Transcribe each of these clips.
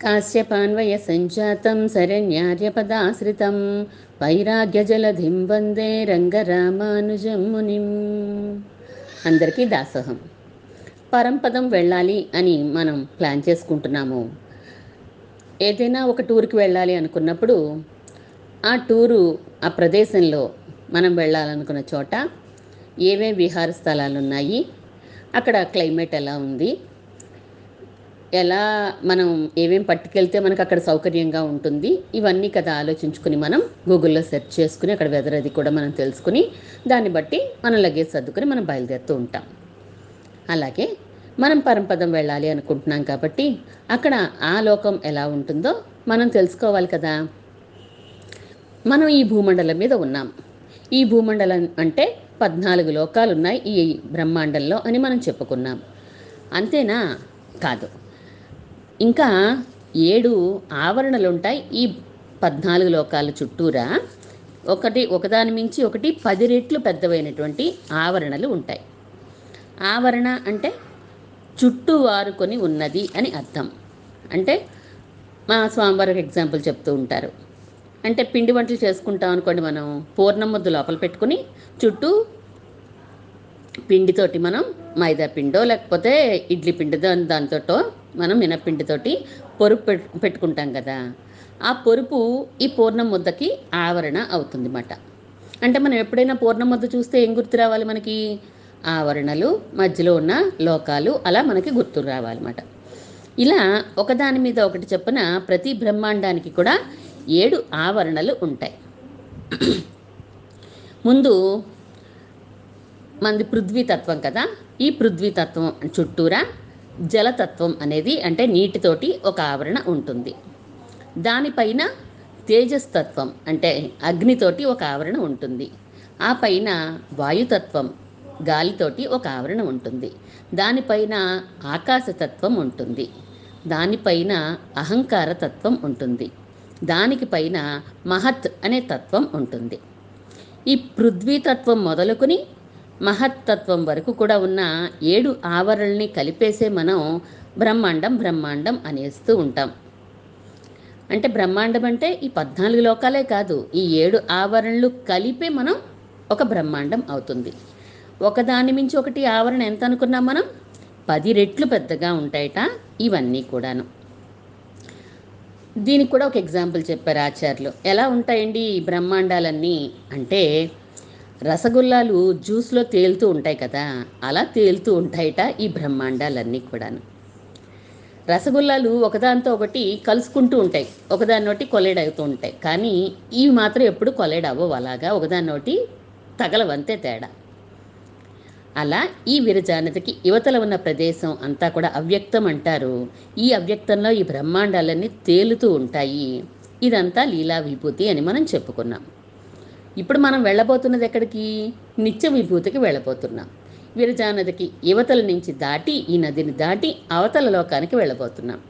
కాశ్యపాన్వయ సంజాతం శరణ్యార్యపదాశ్రితం వైరాగ్యజలధిం వందే రంగరామానుజం మునిం అందరికీ దాసహం. పరంపదం వెళ్ళాలి అని మనం ప్లాన్ చేసుకుంటున్నాము. ఏదైనా ఒక టూర్కి వెళ్ళాలి అనుకున్నప్పుడు ఆ టూరు ఆ ప్రదేశంలో మనం వెళ్ళాలనుకున్న చోట ఏవే విహార స్థలాలు ఉన్నాయి అక్కడ క్లైమేట్ ఎలా ఉంది ఎలా మనం ఏమేమి పట్టుకెళ్తే మనకు అక్కడ సౌకర్యంగా ఉంటుంది ఇవన్నీ కదా ఆలోచించుకుని మనం గూగుల్లో సెర్చ్ చేసుకుని అక్కడ వెదర్ అది కూడా మనం తెలుసుకుని దాన్ని బట్టి మనం లగేజ్ సర్దుకుని మనం బయలుదేరుతూ ఉంటాం. అలాగే మనం పరంపదం వెళ్ళాలి అనుకుంటున్నాం కాబట్టి అక్కడ ఆ లోకం ఎలా ఉంటుందో మనం తెలుసుకోవాలి కదా. మనం ఈ భూమండలం మీద ఉన్నాం. ఈ భూమండలం అంటే పద్నాలుగు లోకాలు ఉన్నాయి ఈ బ్రహ్మాండంలో అని మనం చెప్పుకున్నాం. అంతేనా? కాదు. ఇంకా ఏడు ఆవరణలు ఉంటాయి ఈ పద్నాలుగు లోకాల చుట్టూరా. ఒకటి ఒకదాని మించి ఒకటి పది రెట్లు పెద్దవైనటువంటి ఆవరణలు ఉంటాయి. ఆవరణ అంటే చుట్టూ వారుకొని ఉన్నది అని అర్థం. అంటే మా స్వామివారికి ఎగ్జాంపుల్ చెప్తూ ఉంటారు. అంటే పిండి వంటలు చేసుకుంటాం అనుకోండి మనం పూర్ణముద్దు లోపల పెట్టుకుని చుట్టూ పిండితోటి మనం మైదా పిండో లేకపోతే ఇడ్లీ పిండి దాని దానితోటో మనం మినప్పిండితోటి పొరుపు పెట్టుకుంటాం కదా. ఆ పొరుపు ఈ పూర్ణం ముద్దకి ఆవరణ అవుతుంది అన్నమాట అంటే మనం ఎప్పుడైనా పూర్ణం ముద్ద చూస్తే ఏం గుర్తు రావాలి మనకి? ఆవరణలు మధ్యలో ఉన్న లోకాలు అలా మనకి గుర్తు రావాలన్నమాట. ఇలా ఒకదాని మీద ఒకటి చెప్పిన ప్రతి బ్రహ్మాండానికి కూడా ఏడు ఆవరణలు ఉంటాయి. ముందు మనది పృథ్వీతత్వం కదా. ఈ పృథ్వీతత్వం చుట్టూరా జలతత్వం అనేది అంటే నీటితోటి ఒక ఆవరణ ఉంటుంది. దానిపైన తేజస్తత్వం అంటే అగ్నితోటి ఒక ఆవరణ ఉంటుంది. ఆ పైన వాయుతత్వం గాలితోటి ఒక ఆవరణ ఉంటుంది. దానిపైన ఆకాశతత్వం ఉంటుంది. దానిపైన అహంకార తత్వం ఉంటుంది. దానికి పైన మహత్ అనే తత్వం ఉంటుంది. ఈ పృథ్వీతత్వం మొదలుకొని మహత్తత్వం వరకు కూడా ఉన్న ఏడు ఆవరణల్ని కలిపేసే మనం బ్రహ్మాండం బ్రహ్మాండం అనేస్తూ ఉంటాం. అంటే బ్రహ్మాండం అంటే ఈ పద్నాలుగు లోకాలే కాదు ఈ ఏడు ఆవరణలు కలిపే మనం ఒక బ్రహ్మాండం అవుతుంది. ఒకదాని మించి ఒకటి ఆవరణ ఎంత అనుకున్నాం మనం? పది రెట్లు పెద్దగా ఉంటాయట ఇవన్నీ కూడాను. దీనికి కూడా ఒక ఎగ్జాంపుల్ చెప్పారు ఆచార్యులు. ఎలా ఉంటాయండి ఈ బ్రహ్మాండాలన్నీ? అంటే రసగుల్లాలు జ్యూస్లో తేలుతూ ఉంటాయి కదా అలా తేలుతూ ఉంటాయట ఈ బ్రహ్మాండాలన్నీ కూడాను. రసగుల్లాలు ఒకదానితో ఒకటి కలుసుకుంటూ ఉంటాయి ఒకదాని కొలైడ్ కొలేడ్ అవుతూ ఉంటాయి. కానీ ఇవి మాత్రం ఎప్పుడు కొలేడ్ అవ్వవు అలాగా ఒకదాని తగలవంతే తేడా. అలా ఈ విరజానతకి యువతల ఉన్న ప్రదేశం అంతా కూడా అవ్యక్తం అంటారు. ఈ అవ్యక్తంలో ఈ బ్రహ్మాండాలన్నీ తేలుతూ ఉంటాయి. ఇదంతా లీలా విభూతి అని మనం చెప్పుకున్నాం. ఇప్పుడు మనం వెళ్ళబోతున్నది ఎక్కడికి? నిత్య విభూతికి వెళ్ళబోతున్నాం. విరజానదికి యువతల నుంచి దాటి ఈ నదిని దాటి అవతల లోకానికి వెళ్ళబోతున్నాం.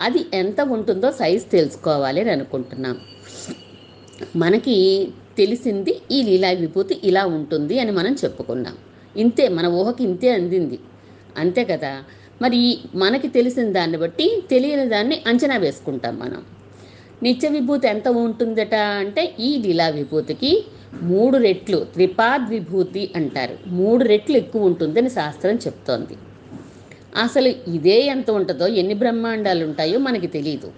అది ఎంత ఉంటుందో సైజ్ తెలుసుకోవాలి అని అనుకుంటున్నాం. మనకి తెలిసింది ఈ లీలా విభూతి ఇలా ఉంటుంది అని మనం చెప్పుకున్నాం. ఇంతే మన ఊహకి ఇంతే అందింది. అంతే కదా? మరి మనకి తెలిసిన దాన్ని బట్టి తెలియని దాన్ని అంచనా వేసుకుంటాం మనం. నిత్య విభూతి ఎంత ఉంటుందట అంటే ఈ లీలా విభూతికి మూడు రెట్లు త్రిపాద్ విభూతి అంటారు. మూడు రెట్లు ఎక్కువ ఉంటుందని శాస్త్రం చెప్తోంది. అసలు ఇదే ఎంత ఉంటుందో ఎన్ని బ్రహ్మాండాలు ఉంటాయో మనకి తెలియదు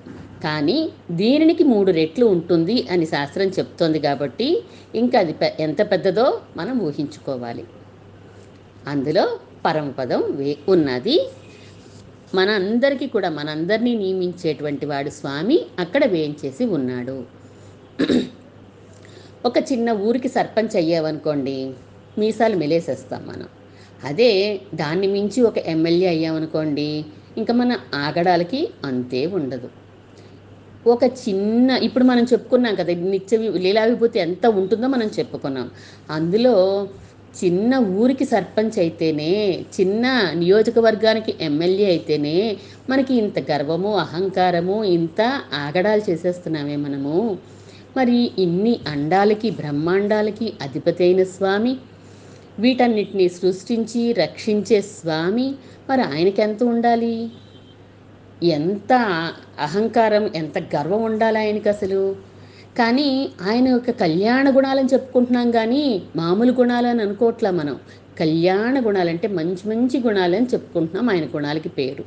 కానీ దీనికి మూడు రెట్లు ఉంటుంది అని శాస్త్రం చెప్తోంది కాబట్టి ఇంకా అది ఎంత పెద్దదో మనం ఊహించుకోవాలి. అందులో పరమపదం వే ఉన్నది మన అందరికీ కూడా మనందరినీ నియమించేటువంటి వాడు స్వామి అక్కడ వేయించేసి ఉన్నాడు. ఒక చిన్న ఊరికి సర్పంచ్ అయ్యామనుకోండి మీసాలు మెలేసేస్తాం మనం. అదే దాన్ని మించి ఒక ఎమ్మెల్యే అయ్యామనుకోండి ఇంకా మన ఆగడాలకి అంతే ఉండదు. ఒక చిన్న ఇప్పుడు మనం చెప్పుకున్నాం కదా నిత్య లీలా విభూతి ఎంత ఉంటుందో మనం చెప్పుకున్నాం. అందులో చిన్న ఊరికి సర్పంచ్ అయితేనే చిన్న నియోజకవర్గానికి ఎమ్మెల్యే అయితేనే మనకి ఇంత గర్వము అహంకారము ఇంత ఆగడాలు చేసేస్తున్నామే మనము. మరి ఇన్ని అండాలకి బ్రహ్మాండాలకి అధిపతి అయిన స్వామి వీటన్నిటిని సృష్టించి రక్షించే స్వామి మరి ఆయనకి ఎంత ఉండాలి? ఎంత అహంకారం ఎంత గర్వం ఉండాలి ఆయనకి అసలు? కానీ ఆయన యొక్క కళ్యాణ గుణాలని చెప్పుకుంటున్నాం కానీ మామూలు గుణాలు అని అనుకోవట్లా మనం. కళ్యాణ గుణాలంటే మంచి మంచి గుణాలని చెప్పుకుంటున్నాం ఆయన గుణాలకి పేరు.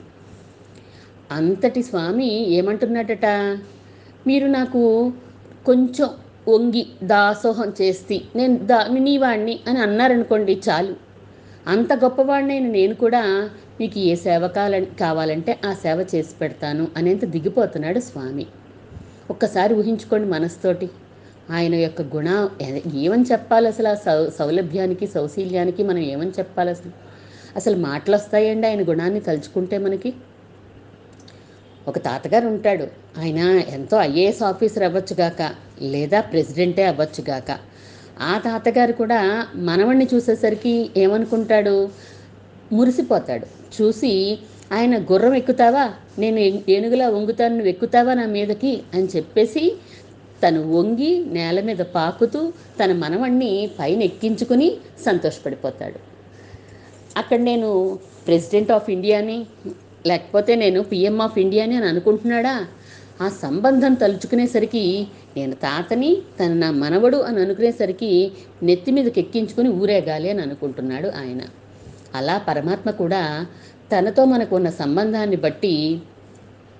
అంతటి స్వామి ఏమంటున్నాడట? మీరు నాకు కొంచెం వంగి దాసోహం చేసి నేను దా నీవాణ్ణి అని అన్నారనుకోండి చాలు. అంత గొప్పవాడినైన నేను కూడా మీకు ఏ సేవ కావాలంటే ఆ సేవ చేసి పెడతాను అనేంత దిగిపోతున్నాడు స్వామి. ఒక్కసారి ఊహించుకోండి మనస్తోటి ఆయన యొక్క గుణ ఏమని చెప్పాలి అసలు ఆ సౌ సౌలభ్యానికి సౌశీల్యానికి మనం ఏమని చెప్పాలి అసలు? అసలు మాటలు వస్తాయండి ఆయన గుణాన్ని తలుచుకుంటే మనకి? ఒక తాతగారు ఉంటాడు. ఆయన ఎంతో ఐఏఎస్ ఆఫీసర్ అవ్వచ్చుగాక లేదా ప్రెసిడెంటే అవ్వచ్చుగాక ఆ తాతగారు కూడా మనవణ్ణి చూసేసరికి ఏమనుకుంటాడు? మురిసిపోతాడు. చూసి ఆయన గుర్రం ఎక్కుతావా? నేను ఏనుగులా వంగుతాను నువ్వు ఎక్కుతావా నా మీదకి? అని చెప్పేసి తను వంగి నేల మీద పాకుతూ తన మనవణ్ణి పైన ఎక్కించుకుని సంతోషపడిపోతాడు. అక్కడ నేను ప్రెసిడెంట్ ఆఫ్ ఇండియాని లేకపోతే నేను పిఎం ఆఫ్ ఇండియాని అని అనుకుంటున్నాడా? ఆ సంబంధం తలుచుకునేసరికి నేను తాతని తన నా మనవడు అని అనుకునేసరికి నెత్తి మీదకి ఎక్కించుకుని ఊరేగాలి అని అనుకుంటున్నాడు ఆయన. అలా పరమాత్మ కూడా తనతో మనకు ఉన్న సంబంధాన్ని బట్టి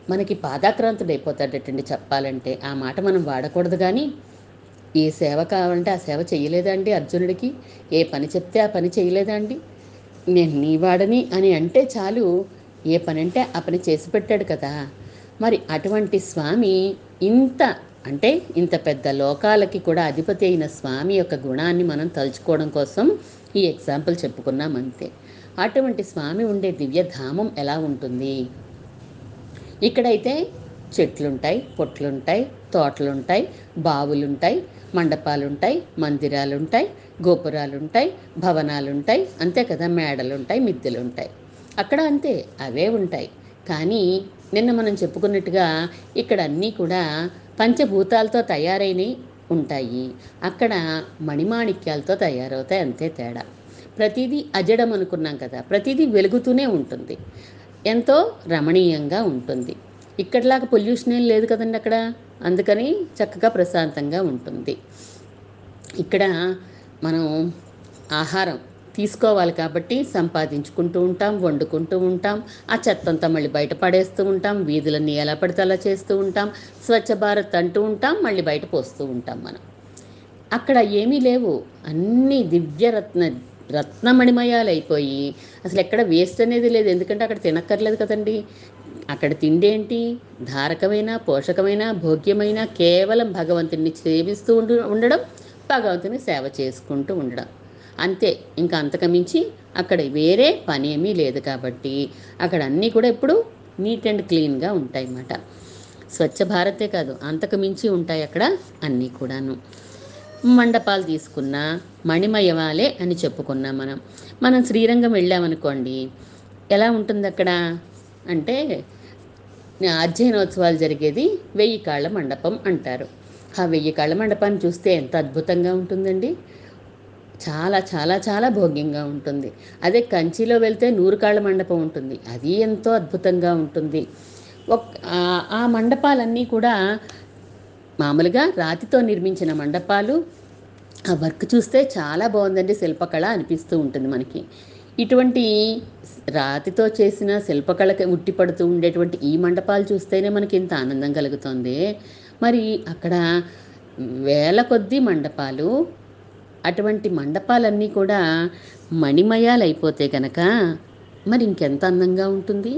మనకి పాదాక్రాంతుడైపోతాడటండి చెప్పాలంటే. ఆ మాట మనం వాడకూడదు కానీ ఏ సేవ కావాలంటే ఆ సేవ చేయలేదా అండి అర్జునుడికి? ఏ పని చెప్తే ఆ పని చేయలేదా అండి? నేను నీ వాడని అని అంటే చాలు. ఏ పని అంటే ఆ పని చేసి పెట్టాడు కదా. మరి అటువంటి స్వామి ఇంత అంటే ఇంత పెద్ద లోకాలకి కూడా అధిపతి అయిన స్వామి యొక్క గుణాన్ని మనం తలుచుకోవడం కోసం ఈ ఎగ్జాంపుల్ చెప్పుకున్నాం అంతే అటువంటి స్వామి ఉండే దివ్యధామం ఎలా ఉంటుంది? ఇక్కడైతే చెట్లుంటాయి పొట్లుంటాయి తోటలుంటాయి బావులుంటాయి మండపాలుంటాయి మందిరాలుంటాయి గోపురాలుంటాయి భవనాలుంటాయి అంతే కదా మేడలుంటాయి మిద్దెలుంటాయి. అక్కడ అంతే అవే ఉంటాయి. కానీ నిన్న మనం చెప్పుకున్నట్టుగా ఇక్కడ అన్నీ కూడా పంచభూతాలతో తయారైనవి ఉంటాయి. అక్కడ మణిమాణిక్యాలతో తయారవుతాయి అంతే తేడా. ప్రతిదీ అజడం అనుకున్నాం కదా ప్రతిదీ వెలుగుతూనే ఉంటుంది. ఎంతో రమణీయంగా ఉంటుంది. ఇక్కడలాగా పొల్యూషన్ ఏం లేదు కదండి అక్కడ. అందుకని చక్కగా ప్రశాంతంగా ఉంటుంది. ఇక్కడ మనం ఆహారం తీసుకోవాలి కాబట్టి సంపాదించుకుంటూ ఉంటాం వండుకుంటూ ఉంటాం ఆ చెత్తంతా మళ్ళీ బయట పడేస్తూ ఉంటాం వీధులన్నీ ఎలా పడితే అలా చేస్తూ ఉంటాం స్వచ్ఛ భారత్ అంటూ ఉంటాం మళ్ళీ బయట పోస్తూ ఉంటాం మనం. అక్కడ ఏమీ లేవు. అన్నీ దివ్యరత్న రత్నమణిమయాలైపోయి అసలు ఎక్కడ వేస్ట్ అనేది లేదు. ఎందుకంటే అక్కడ తినక్కర్లేదు కదండి. అక్కడ తిండి ఏంటి ధారకమైన పోషకమైన భోగ్యమైన కేవలం భగవంతుని సేవిస్తూ ఉండు ఉండడం భగవంతుని సేవ చేసుకుంటూ ఉండడం. అంతే. ఇంకా అంతకమించి అక్కడ వేరే పని ఏమీ లేదు కాబట్టి అక్కడ అన్నీ కూడా ఇప్పుడు నీట్ అండ్ క్లీన్గా ఉంటాయి అన్నమాట స్వచ్ఛ భారతే కాదు అంతకు మించి ఉంటాయి అక్కడ అన్నీ కూడాను. మండపాలు తీసుకున్నా మణిమయవాలే అని చెప్పుకున్నాం మనం. మనం శ్రీరంగం వెళ్ళామనుకోండి ఎలా ఉంటుంది అక్కడ అంటే అధ్యయనోత్సవాలు జరిగేది వెయ్యి కాళ్ళ మండపం అంటారు. ఆ వెయ్యి కాళ్ళ మండపాన్ని చూస్తే ఎంత అద్భుతంగా ఉంటుందండి. చాలా చాలా చాలా భోగ్యంగా ఉంటుంది. అదే కంచిలో వెళ్తే నూరు కాళ్ళ మండపం ఉంటుంది. అది ఎంతో అద్భుతంగా ఉంటుంది. ఒక్ ఆ మండపాలన్నీ కూడా మామూలుగా రాతితో నిర్మించిన మండపాలు ఆ వర్క్ చూస్తే చాలా బాగుందండి శిల్పకళ అనిపిస్తూ ఉంటుంది మనకి. ఇటువంటి రాతితో చేసిన శిల్పకళకి ఉట్టిపడుతూ ఉండేటువంటి ఈ మండపాలు చూస్తేనే మనకి ఇంత ఆనందం కలుగుతుంది. మరి అక్కడ వేల కొద్దీ మండపాలు అటువంటి మండపాలన్నీ కూడా మణిమయాలు అయిపోతే కనుక మరి ఇంకెంత అందంగా ఉంటుంది?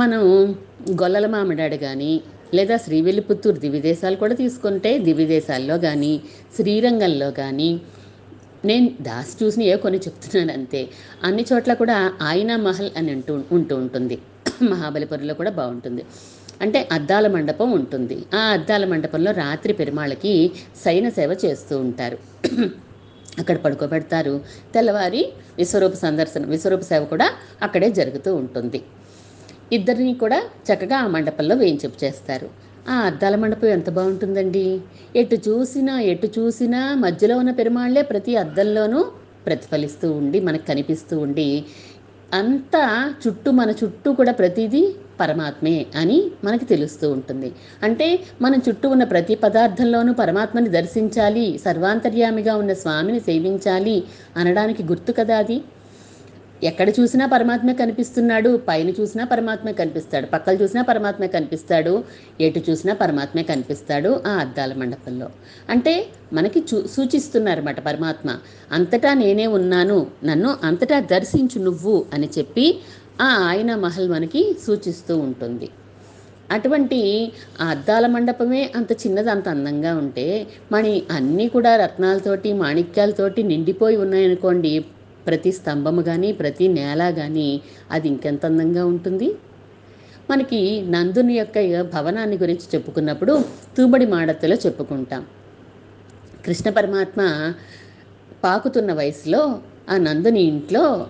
మనం గొల్లల మామిడాడు కానీ లేదా శ్రీవెల్లిపుత్తూరు దివిదేశాలు కూడా తీసుకుంటే దివిదేశాల్లో కానీ శ్రీరంగంలో కానీ నేను దాసి చూసిన ఏ కొన్ని చెప్తున్నాను అంతే. అన్ని చోట్ల కూడా ఆయన మహల్ అని అంటూ ఉంటూ ఉంటుంది. మహాబలిపురంలో కూడా బాగుంటుంది. అంటే అద్దాల మండపం ఉంటుంది. ఆ అద్దాల మండపంలో రాత్రి పెరుమాళ్ళకి సైన సేవ చేస్తూ ఉంటారు. అక్కడ పడుకోబెడతారు. తెల్లవారి విశ్వరూప సందర్శనం విశ్వరూప సేవ కూడా అక్కడే జరుగుతూ ఉంటుంది. ఇద్దరిని కూడా చక్కగా ఆ మండపంలో వేయించపు చేస్తారు. ఆ అద్దాల మండపం ఎంత బాగుంటుందండి. ఎటు చూసినా ఎటు చూసినా మధ్యలో ఉన్న పెరుమాళ్ళే ప్రతి అద్దంలోనూ ప్రతిఫలిస్తూ ఉండి మనకు కనిపిస్తూ ఉండి అంతా చుట్టూ మన చుట్టూ కూడా ప్రతిదీ పరమాత్మే అని మనకి తెలుస్తూ ఉంటుంది. అంటే మన చుట్టూ ఉన్న ప్రతి పదార్థంలోనూ పరమాత్మని దర్శించాలి సర్వాంతర్యామిగా ఉన్న స్వామిని సేవించాలి అనడానికి గుర్తు కదా అది? ఎక్కడ చూసినా పరమాత్మే కనిపిస్తున్నాడు పైన చూసినా పరమాత్మే కనిపిస్తాడు పక్కలు చూసినా పరమాత్మే కనిపిస్తాడు ఎటు చూసినా పరమాత్మే కనిపిస్తాడు ఆ అద్దాల మండపంలో. అంటే మనకి చూ సూచిస్తున్నారన్నమాట పరమాత్మ అంతటా నేనే ఉన్నాను నన్ను అంతటా దర్శించు నువ్వు అని చెప్పి ఆ ఆయన మహల్ మనకి సూచిస్తూ ఉంటుంది. అటువంటి ఆ అద్దాల మండపమే అంత చిన్నది అంత అందంగా ఉంటే మణి అన్నీ కూడా రత్నాలతోటి మాణిక్యాలతోటి నిండిపోయి ఉన్నాయనుకోండి ప్రతి స్తంభము కానీ ప్రతి నేల కానీ అది ఇంకెంత అందంగా ఉంటుంది? మనకి నందుని యొక్క భవనాన్ని గురించి చెప్పుకున్నప్పుడు తూబడి మాడతలో చెప్పుకుంటాం. కృష్ణ పరమాత్మ పాకుతున్న వయసులో ఆ నందుని ఇంట్లో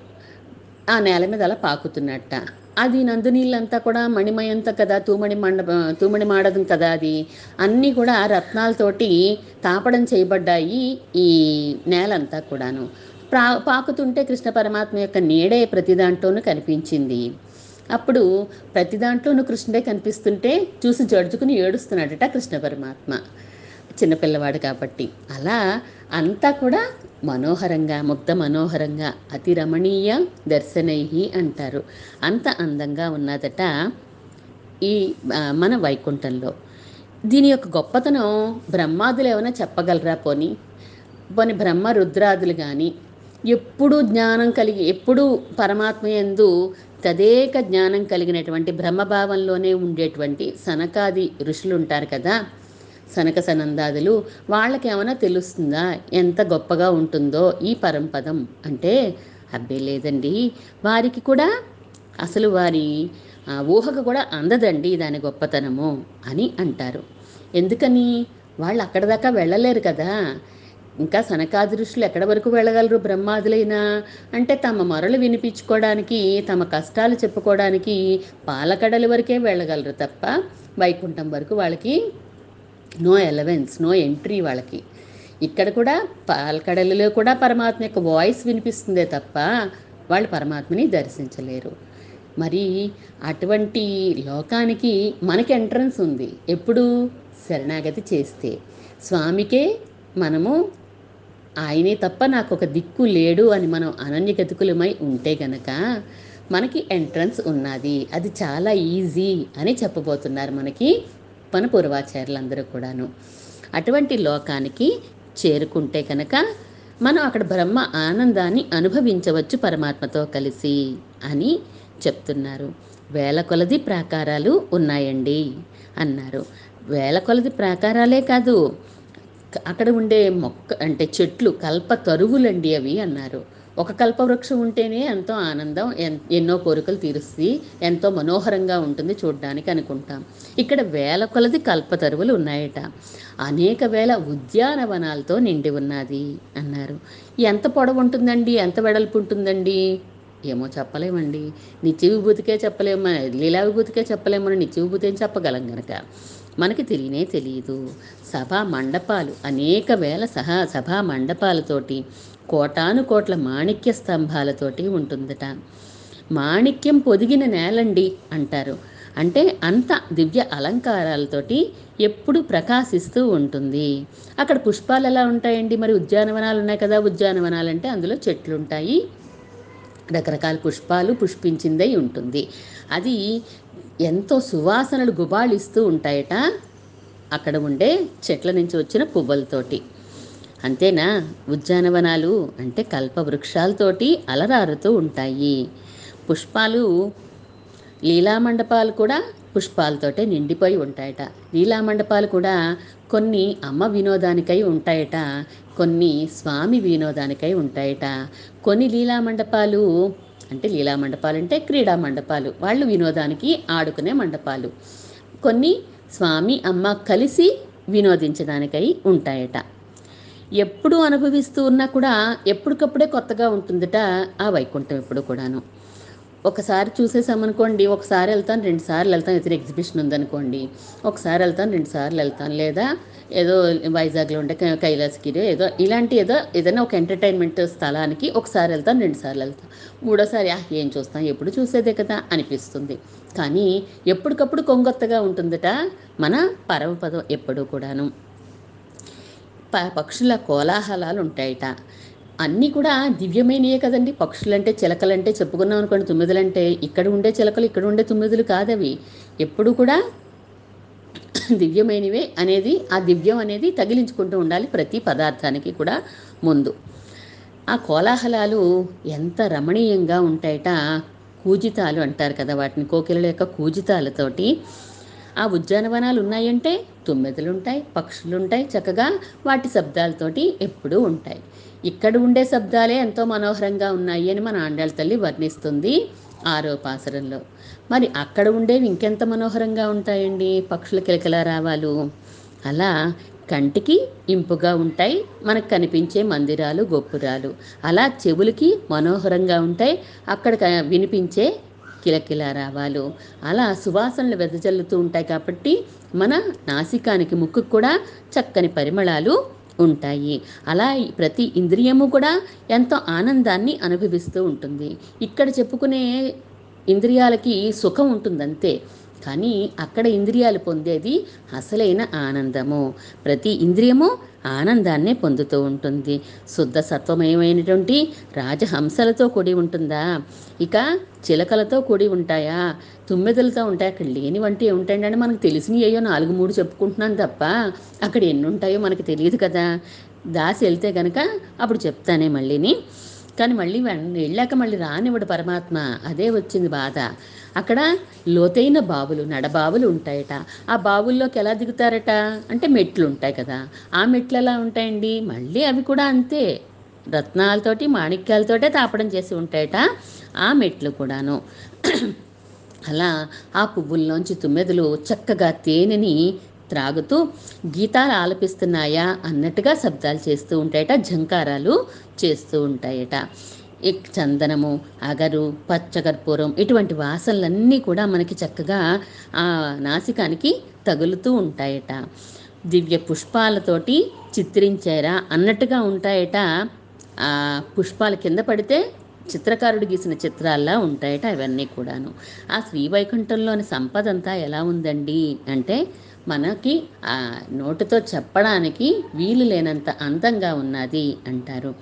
ఆ నేల మీద అలా పాకుతున్నట్ట. అది నందునీళ్ళంతా కూడా మణిమయంత కదా తూమడి మండ తూమడి మాడదం కదా అది. అన్నీ కూడా రత్నాలతోటి తాపడం చేయబడ్డాయి ఈ నేలంతా కూడాను. ప్రా పాకుతుంటే కృష్ణ పరమాత్మ యొక్క నీడే ప్రతి దాంట్లోనూ కనిపించింది. అప్పుడు ప్రతి దాంట్లోనూ కృష్ణుడే కనిపిస్తుంటే చూసి జడుచుకుని ఏడుస్తున్నాడట కృష్ణ పరమాత్మ. చిన్నపిల్లవాడు కాబట్టి. అలా అంతా కూడా మనోహరంగా ముగ్ధ మనోహరంగా అతి రమణీయ దర్శనై అంటారు. అంత అందంగా ఉన్నదట ఈ మన వైకుంఠంలో. దీని యొక్క గొప్పతనం బ్రహ్మాదులు ఏమైనా చెప్పగలరా పోని? పోని బ్రహ్మ రుద్రాదులు కానీ ఎప్పుడు జ్ఞానం కలిగి ఎప్పుడు పరమాత్మ యందు తదేక జ్ఞానం కలిగినటువంటి బ్రహ్మభావంలోనే ఉండేటువంటి సనకాది ఋషులు ఉంటారు కదా. సనక సనందాదులు వాళ్ళకి ఏమైనా తెలుస్తుందా? ఎంత గొప్పగా ఉంటుందో ఈ పరంపదం? అంటే అబ్బే లేదండి వారికి కూడా అసలు వారి ఊహకు కూడా అందదండి దాని గొప్పతనము అని అంటారు. ఎందుకని? వాళ్ళు అక్కడ దాకా వెళ్ళలేరు కదా. ఇంకా సనకాది ఋషులు ఎక్కడి వరకు వెళ్ళగలరు బ్రహ్మాదులైనా? అంటే తమ మొరలు వినిపించుకోవడానికి తమ కష్టాలు చెప్పుకోవడానికి పాలకడలి వరకే వెళ్ళగలరు తప్ప వైకుంఠం వరకు వాళ్ళకి నో ఎలవెన్స్ నో ఎంట్రీ వాళ్ళకి. ఇక్కడ కూడా పాలకడలిలో కూడా పరమాత్మ యొక్క వాయిస్ వినిపిస్తుందే తప్ప వాళ్ళు పరమాత్మని దర్శించలేరు. మరి అటువంటి లోకానికి మనకి ఎంట్రన్స్ ఉంది. ఎప్పుడు? శరణాగతి చేస్తే. స్వామికే మనము ఆయనే తప్ప నాకు ఒక దిక్కు లేడు అని మనం అనన్యగతుకులమై ఉంటే గనక మనకి ఎంట్రన్స్ ఉన్నది. అది చాలా ఈజీ అని చెప్పబోతున్నారు మనకి మన పూర్వాచార్యులందరూ కూడాను. అటువంటి లోకానికి చేరుకుంటే కనుక మనం అక్కడ బ్రహ్మ ఆనందాన్ని అనుభవించవచ్చు పరమాత్మతో కలిసి అని చెప్తున్నారు. వేల కొలది ప్రాకారాలు ఉన్నాయండి అన్నారు. వేల కొలది ప్రాకారాలే కాదు అక్కడ ఉండే మొక్క అంటే చెట్లు కల్ప తరువులండి అవి అన్నారు. ఒక కల్పవృక్షం ఉంటేనే ఎంతో ఆనందం ఎన్- ఎన్నో కోరికలు తీరుస్తుంది ఎంతో మనోహరంగా ఉంటుంది చూడడానికి అనుకుంటాం. ఇక్కడ వేల కొలది కల్పతరువులు ఉన్నాయట. అనేక వేల ఉద్యానవనాలతో నిండి ఉన్నది అన్నారు. ఎంత పొడవు ఉంటుందండి? ఎంత వెడల్పు ఉంటుందండి? ఏమో చెప్పలేమండి. నిత్య విభూతికే చెప్పలేము లీలా విభూతికే చెప్పలేమని నిత్య విభూతి ఏం చెప్పగలం గనక. మనకి తెలియనే తెలియదు. సభా మండపాలు. అనేక వేల సహా సభా మండపాలతోటి కోటాను కోట్ల మాణిక్య స్తంభాలతోటి ఉంటుందట. మాణిక్యం పొదిగిన నేలండి అంటారు. అంటే అంత దివ్య అలంకారాలతోటి ఎప్పుడు ప్రకాశిస్తూ ఉంటుంది. అక్కడ పుష్పాలు ఎలా ఉంటాయండి? మరి ఉద్యానవనాలు ఉన్నాయి కదా ఉద్యానవనాలు అంటే అందులో చెట్లు ఉంటాయి. రకరకాల పుష్పాలు పుష్పించిందై ఉంటుంది. అది ఎంతో సువాసనలు గుబాళిస్తూ ఉంటాయట. అక్కడ ఉండే చెట్ల నుంచి వచ్చిన పువ్వులతోటి. అంతేనా? ఉద్యానవనాలు అంటే కల్ప వృక్షాలతోటి అలరారుతూ ఉంటాయి. పుష్పాలు లీలామండపాలు కూడా పుష్పాలతోటే నిండిపోయి ఉంటాయట. లీలామండపాలు కూడా కొన్ని అమ్మ వినోదానికై ఉంటాయట కొన్ని స్వామి వినోదానికై ఉంటాయట. కొన్ని లీలామండపాలు అంటే లీలామండపాలు అంటే క్రీడా మండపాలు వాళ్ళు వినోదానికి ఆడుకునే మండపాలు. కొన్ని స్వామి అమ్మ కలిసి వినోదించడానికై ఉంటాయట. ఎప్పుడు అనుభవిస్తూ ఉన్నా కూడా ఎప్పటికప్పుడే కొత్తగా ఉంటుందట ఆ వైకుంఠం ఎప్పుడు కూడాను. ఒకసారి చూసేసామనుకోండి ఒకసారి వెళ్తాను రెండు సార్లు వెళ్తాను ఇతర ఎగ్జిబిషన్ ఉందనుకోండి ఒకసారి వెళ్తాను రెండు సార్లు వెళ్తాను లేదా ఏదో వైజాగ్లో ఉండే కైలాసగిరి ఏదో ఇలాంటి ఏదో ఏదైనా ఒక ఎంటర్టైన్మెంట్ స్థలానికి ఒకసారి వెళ్తాను రెండు సార్లు వెళ్తాను మూడోసారి ఏం చూస్తాం ఎప్పుడు చూసేదే కదా అనిపిస్తుంది. కానీ ఎప్పటికప్పుడు కొంగొత్తగా ఉంటుందట మన పరమపదం ఎప్పుడూ కూడాను. ప పక్షుల కోలాహలాలు ఉంటాయట. అన్నీ కూడా దివ్యమైనయే కదండి. పక్షులంటే చిలకలంటే చెప్పుకున్నాం అనుకోండి తుమ్మిదులంటే ఇక్కడ ఉండే చిలకలు ఇక్కడ ఉండే తుమ్మిదులు కాదవి. ఎప్పుడు కూడా దివ్యమైనవే అనేది ఆ దివ్యం అనేది తగిలించుకుంటూ ఉండాలి ప్రతి పదార్థానికి కూడా ముందు. ఆ కోలాహలాలు ఎంత రమణీయంగా ఉంటాయట. కూజితాలు అంటారు కదా వాటిని. కోకిలల యొక్క కూజితాలతోటి ఆ ఉద్యానవనాలు ఉన్నాయంటే తుమ్మెదలు ఉంటాయి పక్షులు ఉంటాయి చక్కగా వాటి శబ్దాలతోటి ఎప్పుడూ ఉంటాయి. ఇక్కడ ఉండే శబ్దాలే ఎంతో మనోహరంగా ఉన్నాయి అని మన ఆండాళ్ళ తల్లి వర్ణిస్తుంది ఆరోపాసరంలో మరి అక్కడ ఉండేవి ఇంకెంత మనోహరంగా ఉంటాయండి? పక్షుల కిలకిల రావాలు అలా కంటికి ఇంపుగా ఉంటాయి మనకు కనిపించే మందిరాలు గోపురాలు. అలా చెవులకి మనోహరంగా ఉంటాయి అక్కడ వినిపించే కిలకిల రావాలు అలా సువాసనలు వెదజల్లుతూ ఉంటాయి కాబట్టి మన నాసికానికి ముక్కు కూడా చక్కని పరిమళాలు ఉంటాయి. అలా ప్రతి ఇంద్రియము కూడా ఎంతో ఆనందాన్ని అనుభవిస్తూ ఉంటుంది. ఇక్కడ చెప్పుకునే ఇంద్రియాలకి సుఖం ఉంటుంది అంతే కానీ అక్కడ ఇంద్రియాలు పొందేది అసలైన ఆనందము. ప్రతి ఇంద్రియము ఆనందాన్నే పొందుతూ ఉంటుంది. శుద్ధ సత్వమయమైనటువంటి రాజహంసలతో కూడి ఉంటుందా? ఇక చిలకలతో కూడి ఉంటాయా? తుమ్మెదలతో ఉంటాయి? అక్కడ లేనివంటి ఉంటాయండి మనకు తెలిసినవి అయ్యో నాలుగు మూడు చెప్పుకుంటున్నాను తప్ప అక్కడ ఎన్ని ఉంటాయో మనకు తెలియదు కదా. దాసి వెళ్తే కనుక అప్పుడు చెప్తానే మళ్ళీని. కానీ మళ్ళీ వెళ్ళాక మళ్ళీ రానివ్వడు పరమాత్మ. అదే వచ్చింది బాధ. అక్కడ లోతైన బావులు నడబావులు ఉంటాయట. ఆ బావుల్లోకి ఎలా దిగుతారట? అంటే మెట్లు ఉంటాయి కదా. ఆ మెట్లు ఎలా ఉంటాయండి? మళ్ళీ అవి కూడా అంతే. రత్నాలతోటి మాణిక్యాలతోటే తాపడం చేసి ఉంటాయట ఆ మెట్లు కూడాను. అలా ఆ పువ్వుల్లోంచి తుమ్మెదలు చక్కగా తేనెని త్రాగుతూ గీతాలు ఆలపిస్తున్నాయా అన్నట్టుగా శబ్దాలు చేస్తూ ఉంటాయట జంకారాలు చేస్తూ ఉంటాయట. చందనము అగరు పచ్చకర్పూరం ఇటువంటి వాసనలన్నీ కూడా మనకి చక్కగా ఆ నాసికానికి తగులుతూ ఉంటాయట. దివ్య పుష్పాలతోటి చిత్రించారా అన్నట్టుగా ఉంటాయట. ఆ పుష్పాల కింద పడితే చిత్రకారుడు గీసిన చిత్రాల్లా ఉంటాయట అవన్నీ కూడాను. ఆ శ్రీవైకుంఠంలోని సంపద అంతా ఎలా ఉందండి అంటే మనకి ఆ నోటితో చెప్పడానికి వీలు లేనంత అందంగా ఉన్నది అంటారు.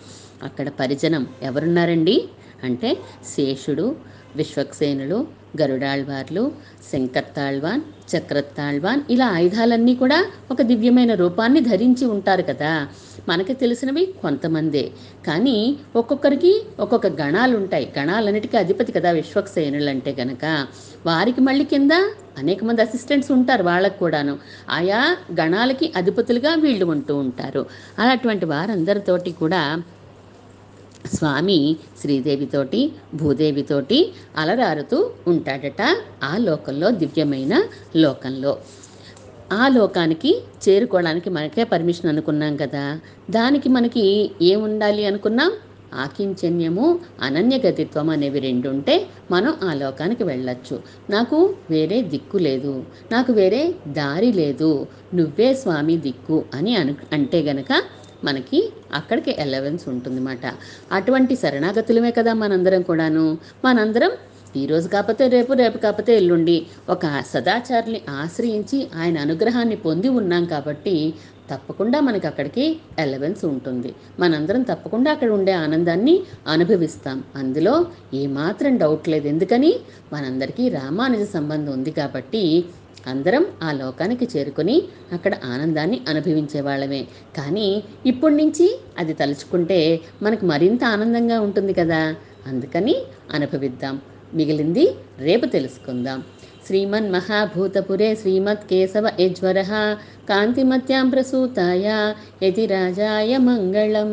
అక్కడ పరిజనం ఎవరున్నారండి? అంటే శేషుడు విశ్వక్సేనుడు గరుడాళ్వార్లు శంకర్తాళ్వాన్ చక్రతాళ్వాన్ ఇలా ఆయుధాలన్నీ కూడా ఒక దివ్యమైన రూపాన్ని ధరించి ఉంటారు కదా. మనకి తెలిసినవి కొంతమందే. కానీ ఒక్కొక్కరికి ఒక్కొక్క గణాలు ఉంటాయి గణాలన్నిటికీ అధిపతి కదా విశ్వక్సేనులు అంటే గనక. వారికి మళ్ళీ కింద అనేక మంది అసిస్టెంట్స్ ఉంటారు వాళ్ళకు కూడాను. ఆయా గణాలకి అధిపతులుగా వీళ్ళు ఉంటూ ఉంటారు. అలాంటి వారందరితోటి కూడా స్వామి శ్రీదేవితోటి భూదేవితోటి అలరారుతూ ఉంటాడట ఆ లోకంలో దివ్యమైన లోకంలో. ఆ లోకానికి చేరుకోవడానికి మనకే పర్మిషన్ అనుకున్నాం కదా. దానికి మనకి ఏముండాలి అనుకున్నాం? ఆకించన్యము అనన్యగతిత్వం అనేవి రెండు ఉంటే మనం ఆ లోకానికి వెళ్ళొచ్చు. నాకు వేరే దిక్కు లేదు. నాకు వేరే దారి లేదు. నువ్వే స్వామి దిక్కు అని అను అంటే గనక మనకి అక్కడికి ఎలవెన్స్ ఉంటుందన్నమాట. అటువంటి శరణాగతులమే కదా మనందరం కూడాను. మనందరం ఈరోజు కాకపోతే రేపు రేపు కాకపోతే ఎల్లుండి. ఒక సదాచారిని ఆశ్రయించి ఆయన అనుగ్రహాన్ని పొంది ఉన్నాం కాబట్టి తప్పకుండా మనకి అక్కడికి ఎలవెన్స్ ఉంటుంది. మనందరం తప్పకుండా అక్కడ ఉండే ఆనందాన్ని అనుభవిస్తాం. అందులో ఏమాత్రం డౌట్ లేదు. ఎందుకని? మనందరికీ రామానుజ సంబంధం ఉంది కాబట్టి అందరం ఆ లోకానికి చేరుకొని అక్కడ ఆనందాన్ని అనుభవించే వాళ్ళమే. కానీ ఇప్పటి నుంచి అది తలుచుకుంటే మనకు మరింత ఆనందంగా ఉంటుంది కదా. అందుకని అనుభవిద్దాం. మిగిలింది. రేపు తెలుసుకుందాం. శ్రీమన్ మహాభూతపురే శ్రీమత్ కేశవ యజ్వర కాంతిమత్యాం ప్రసూతాయ యతిరాజాయ మంగళం.